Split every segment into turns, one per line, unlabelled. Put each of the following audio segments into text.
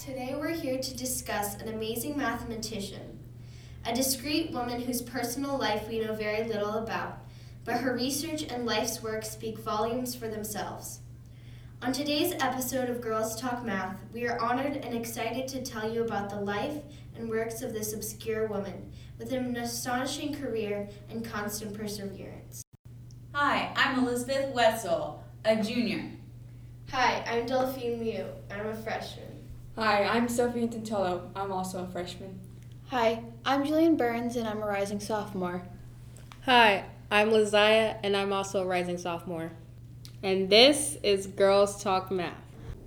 Today we're here to discuss an amazing mathematician, a discreet woman whose personal life we know very little about, but her research and life's work speak volumes for themselves. On today's episode of Girls Talk Math, we are honored and excited to tell you about the life and works of this obscure woman with an astonishing career and constant perseverance.
Hi, I'm Elizabeth Wetzel, a junior.
Hi, I'm Delphine Liu. I'm a freshman.
Hi, I'm Sophie Tintello. I'm also a freshman.
Hi, I'm Julian Burns and I'm a rising sophomore.
Hi, I'm Liziah and I'm also a rising sophomore. And this is Girls Talk Math.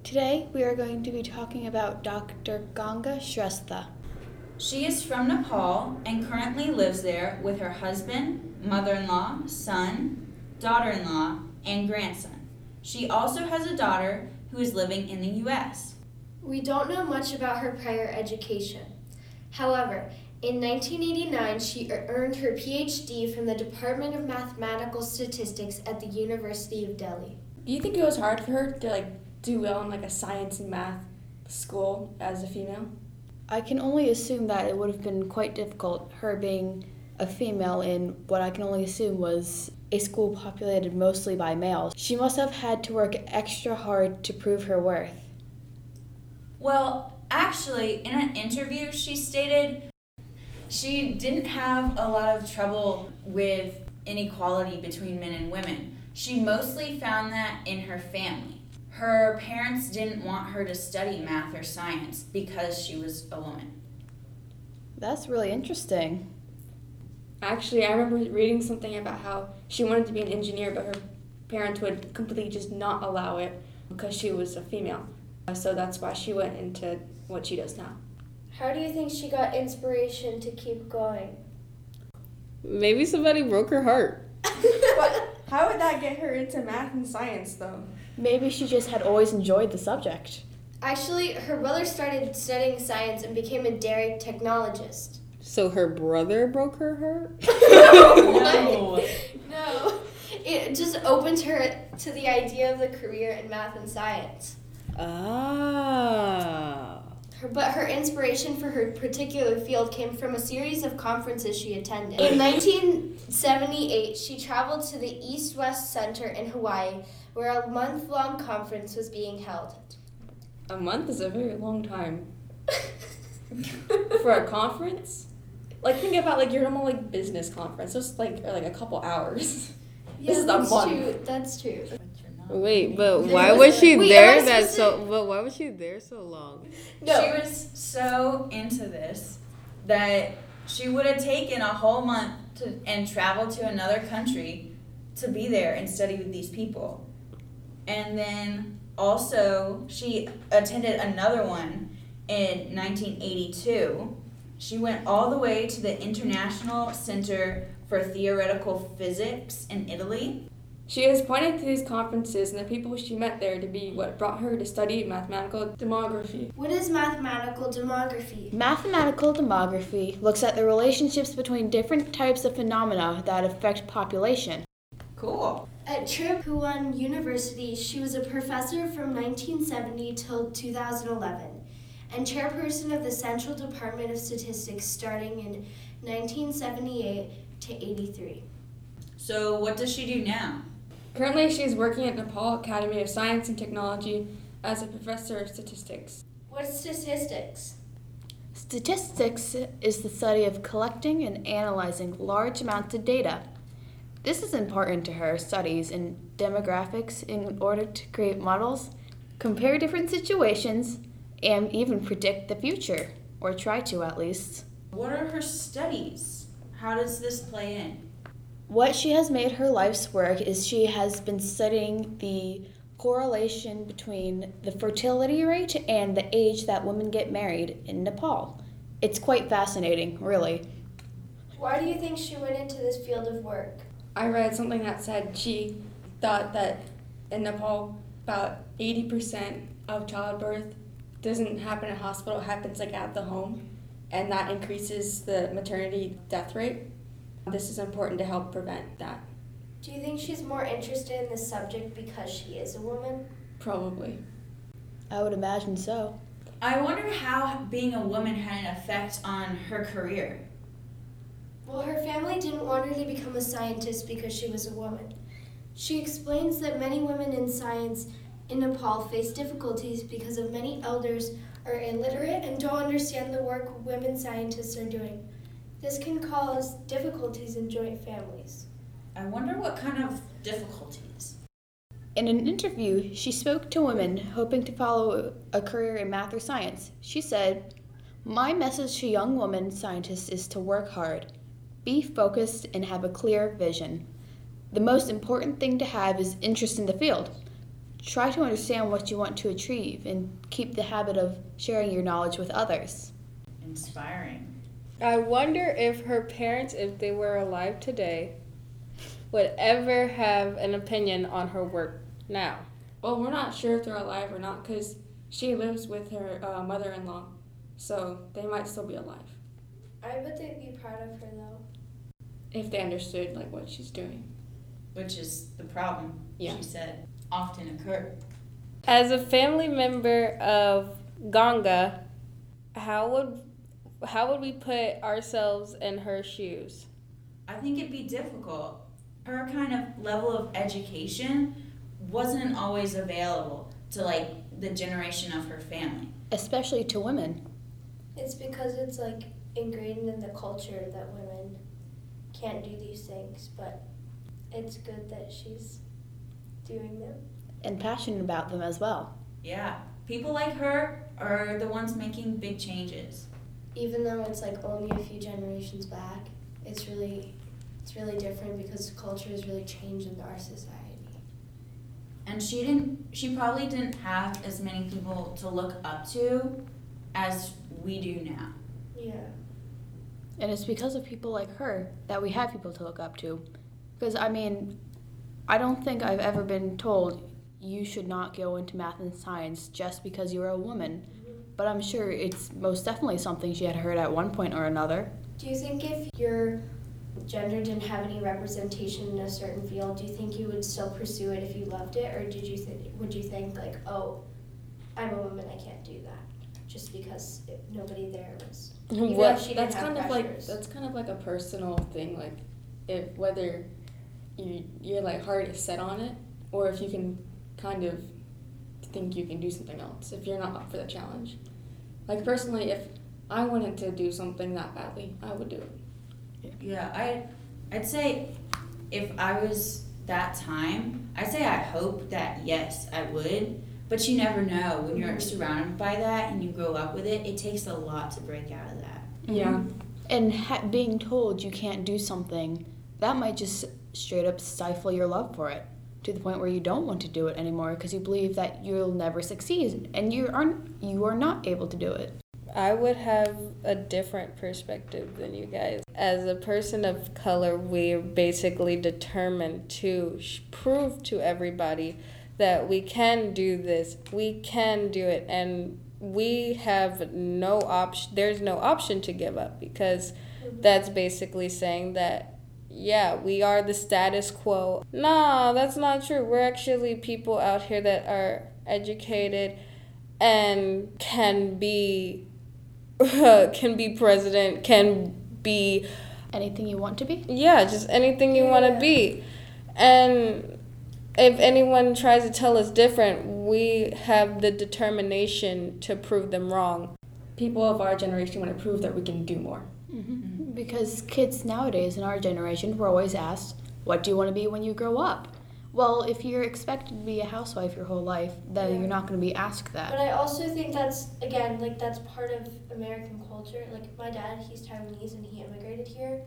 Today we are going to be talking about Dr. Ganga Shrestha.
She is from Nepal and currently lives there with her husband, mother in law, son, daughter in law, and grandson. She also has a daughter who is living in the U.S.
We don't know much about her prior education. However, in 1989, she earned her PhD from the Department of Mathematical Statistics at the University of Delhi.
Do you think it was hard for her to like do well in like a science and math school as a female?
I can only assume that it would have been quite difficult, her being a female in what I can only assume was a school populated mostly by males. She must have had to work extra hard to prove her worth.
Well, actually, in an interview, she stated she didn't have a lot of trouble with inequality between men and women. She mostly found that in her family. Her parents didn't want her to study math or science because she was a woman.
That's really interesting.
Actually, I remember reading something about how she wanted to be an engineer, but her parents would completely just not allow it because she was a female. So that's why she went into what she does now.
How do you think she got inspiration to keep going?
Maybe somebody broke her heart.
but how would that get her into math and science, though?
Maybe she just had always enjoyed the subject.
Actually, her brother started studying science and became a dairy technologist.
So her brother broke her heart?
no. no. It just opened her to the idea of the career in math and science.
Ah.
Her, but her inspiration for her particular field came from a series of conferences she attended. In 1978, she traveled to the East West Center in Hawaii, where a month long conference was being held.
A month is a very long time. for a conference? Like think about like your normal like business conference. Just like like a couple hours.
Yeah,
this is a month.
true. That's true.
Wait, but why was she
Wait,
there
am
that so but why was she there so long?
No.
She was so into this that she would have taken a whole month to and traveled to another country to be there and study with these people. And then also she attended another one in 1982. She went all the way to the International Center for Theoretical Physics in Italy.
She has pointed to these conferences and the people she met there to be what brought her to study mathematical demography.
What is mathematical demography?
Mathematical demography looks at the relationships between different types of phenomena that affect population.
Cool.
At Tribhuvan University, she was a professor from 1970 till 2011 and chairperson of the Central Department of Statistics starting in 1978 to 83.
So what does she do now?
Currently, she is working at Nepal Academy of Science and Technology as a professor of statistics.
What's statistics?
Statistics is the study of collecting and analyzing large amounts of data. This is important to her studies in demographics in order to create models, compare different situations, and even predict the future, or try to at least.
What are her studies? How does this play in?
What she has made her life's work is she has been studying the correlation between the fertility rate and the age that women get married in Nepal. It's quite fascinating, really.
Why do you think she went into this field of work?
I read something that said she thought that in Nepal, about 80% of childbirth doesn't happen in hospital, it happens like at the home, and that increases the maternity death rate. This is important to help prevent that.
Do you think she's more interested in this subject because she is a woman?
Probably.
I would imagine so.
I wonder how being a woman had an effect on her career.
Well, her family didn't want her to become a scientist because she was a woman. She explains that many women in science in Nepal face difficulties because of many elders are illiterate and don't understand the work women scientists are doing. This can cause difficulties in joint families.
I wonder what kind of difficulties.
In an interview, she spoke to women hoping to follow a career in math or science. She said, My message to young women scientists is to work hard, be focused, and have a clear vision. The most important thing to have is interest in the field. Try to understand what you want to achieve and keep the habit of sharing your knowledge with others.
Inspiring.
I wonder if her parents, if they were alive today, would ever have an opinion on her work now.
Well, we're not sure if they're alive or not because she lives with her uh, mother in law. So they might still be alive
I bet they'd be proud of her though.
if they understood like what she's doing.
Which is the problem,
Yeah.
she said, often occur.
As a family member of Ganga, how would how would we put ourselves in her shoes?
I think it'd be difficult. Her kind of level of education wasn't always available to like the generation of her family.
Especially to women.
It's because it's like ingrained in the culture that women can't do these things, but it's good that she's doing them.
and passionate about them as well.
Yeah. People like her are the ones making big changes.
Even though it's like only a few generations back, it's really it's really different because culture has really changed in our society.
And she didn't she probably didn't have as many people to look up to as we do now.
Yeah.
And it's because of people like her that we have people to look up to. Because, I mean, I don't think I've ever been told you should not go into math and science just because you're a woman. Mm-hmm. But I'm sure it's most definitely something she had heard at one point or another.
Do you think if your gender didn't have any representation in a certain field, do you think you would still pursue it if you loved it, or did you think would you think like, oh, I'm a woman, I can't do that, just because it, nobody there was. Even
What
she didn't
That's
have
kind of like that's kind of like a personal thing. Like if whether you your like heart is set on it, or if you can kind of think you can do something else if you're not up for the challenge. Like personally, if I wanted to do something that badly, I would do it.
Yeah, I I'd say if I was that time, I'd say I hope that yes, I would. But you never know when you're mm-hmm. surrounded by that and you grow up with it. It takes a lot to break out of that.
Yeah. Mm-hmm.
And ha- being told you can't do something, that might just straight up stifle your love for it to the point where you don't want to do it anymore because you believe that you'll never succeed and you aren't you are not able to do it.
I would have a different perspective than you guys. As a person of color, we're basically determined to prove to everybody that we can do this, we can do it, and we have no option. There's no option to give up because that's basically saying that yeah, we are the status quo. Nah, that's not true. We're actually people out here that are educated and can be can be president, can be
Anything you want to be?
yeah, just anything you want to be. And if anyone tries to tell us different, we have the determination to prove them wrong.
People of our generation want to prove that we can do more.
Mm-hmm. Because kids nowadays in our generation were always asked, "What do you want to be when you grow up?" Well, if you're expected to be a housewife your whole life, then
Yeah.
you're not going to be asked that.
But I also think that's again like that's part of American culture. Like my dad, he's Taiwanese and he immigrated here,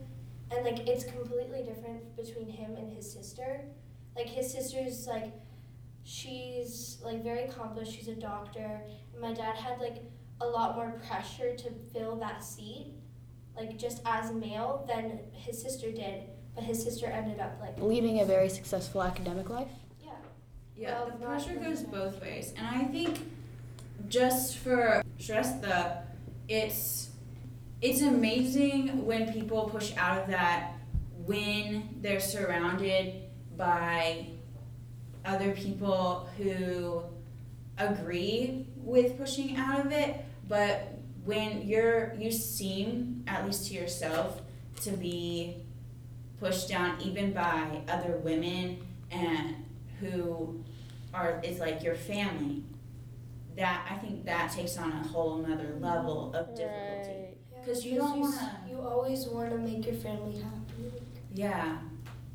and like it's completely different between him and his sister. Like his sister's like she's like very accomplished. She's a doctor, and my dad had like a lot more pressure to fill that seat, like just as a male than his sister did. But his sister ended up like
Leading a very successful academic life.
yeah.
Yeah,
Well,
the pressure goes
really.
both ways, and I think just for Shrestha, it's it's amazing when people push out of that when they're surrounded by other people who agree with pushing out of it, but when you're you seem at least to yourself to be pushed down even by other women and who are is like your family that i think that takes on a whole nother level of difficulty
Right.
because you don't want
You always want to make your family happy.
yeah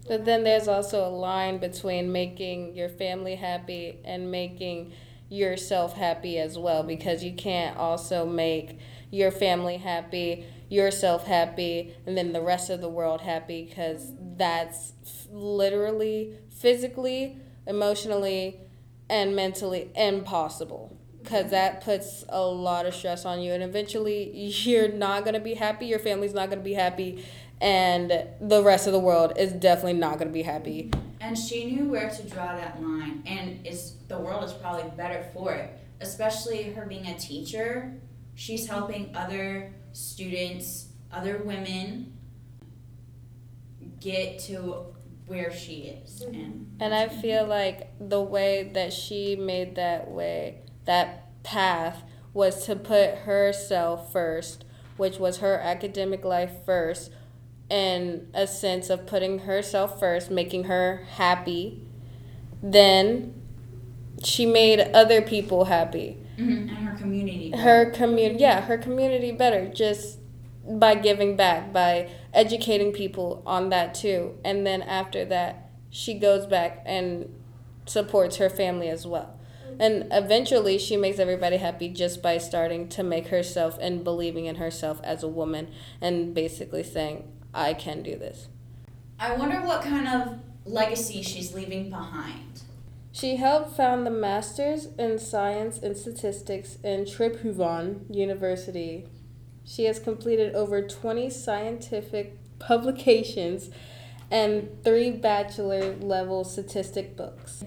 But then there's also a line between making your family happy and making yourself happy as well because you can't also make your family happy, yourself happy, and then the rest of the world happy because that's f- literally, physically, emotionally, and mentally impossible. Because that puts a lot of stress on you, and eventually you're not gonna be happy, your family's not gonna be happy, and the rest of the world is definitely not going to be happy.
And she knew where to draw that line and is the world is probably better for it. Especially her being a teacher she's helping other students other women get to where she is mm-hmm. and
And I feel like the way that she made that way, that path, was to put herself first, which was her academic life first, in a sense of putting herself first, making her happy. Then she made other people happy. Mm-hmm.
and her community
her community yeah her community better just by giving back by educating people on that too and then after that she goes back and supports her family as well and eventually she makes everybody happy just by starting to make herself and believing in herself as a woman and basically saying i can do this
i wonder what kind of legacy she's leaving behind
She helped found the Masters in Science and Statistics in Tribhuvan University. She has completed over 20 scientific publications and three bachelor level statistic books.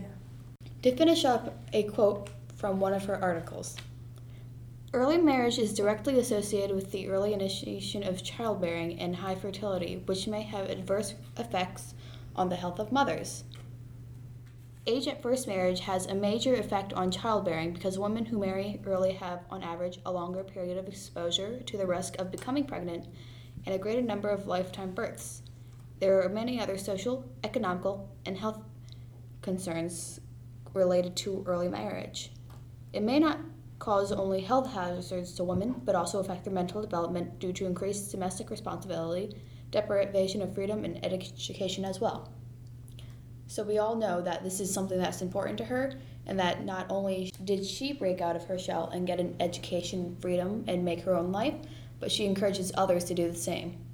To finish up, a quote from one of her articles Early marriage is directly associated with the early initiation of childbearing and high fertility, which may have adverse effects on the health of mothers. Age at first marriage has a major effect on childbearing because women who marry early have, on average, a longer period of exposure to the risk of becoming pregnant and a greater number of lifetime births. There are many other social, economical, and health concerns related to early marriage. It may not cause only health hazards to women, but also affect their mental development due to increased domestic responsibility, deprivation of freedom, and education as well. So we all know that this is something that's important to her, and that not only did she break out of her shell and get an education, freedom, and make her own life, but she encourages others to do the same.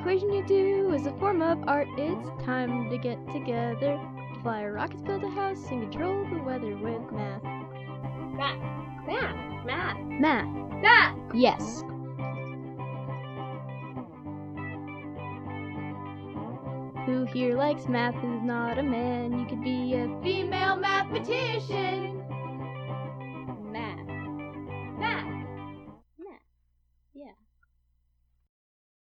Equation you do is a form of art. It's time to get together. To fly a rocket, build a house, and control the weather with math.
Math. Math. Math.
Math.
Math.
Yes. Who here likes math? Who's not a man? You could be a
Female mathematician.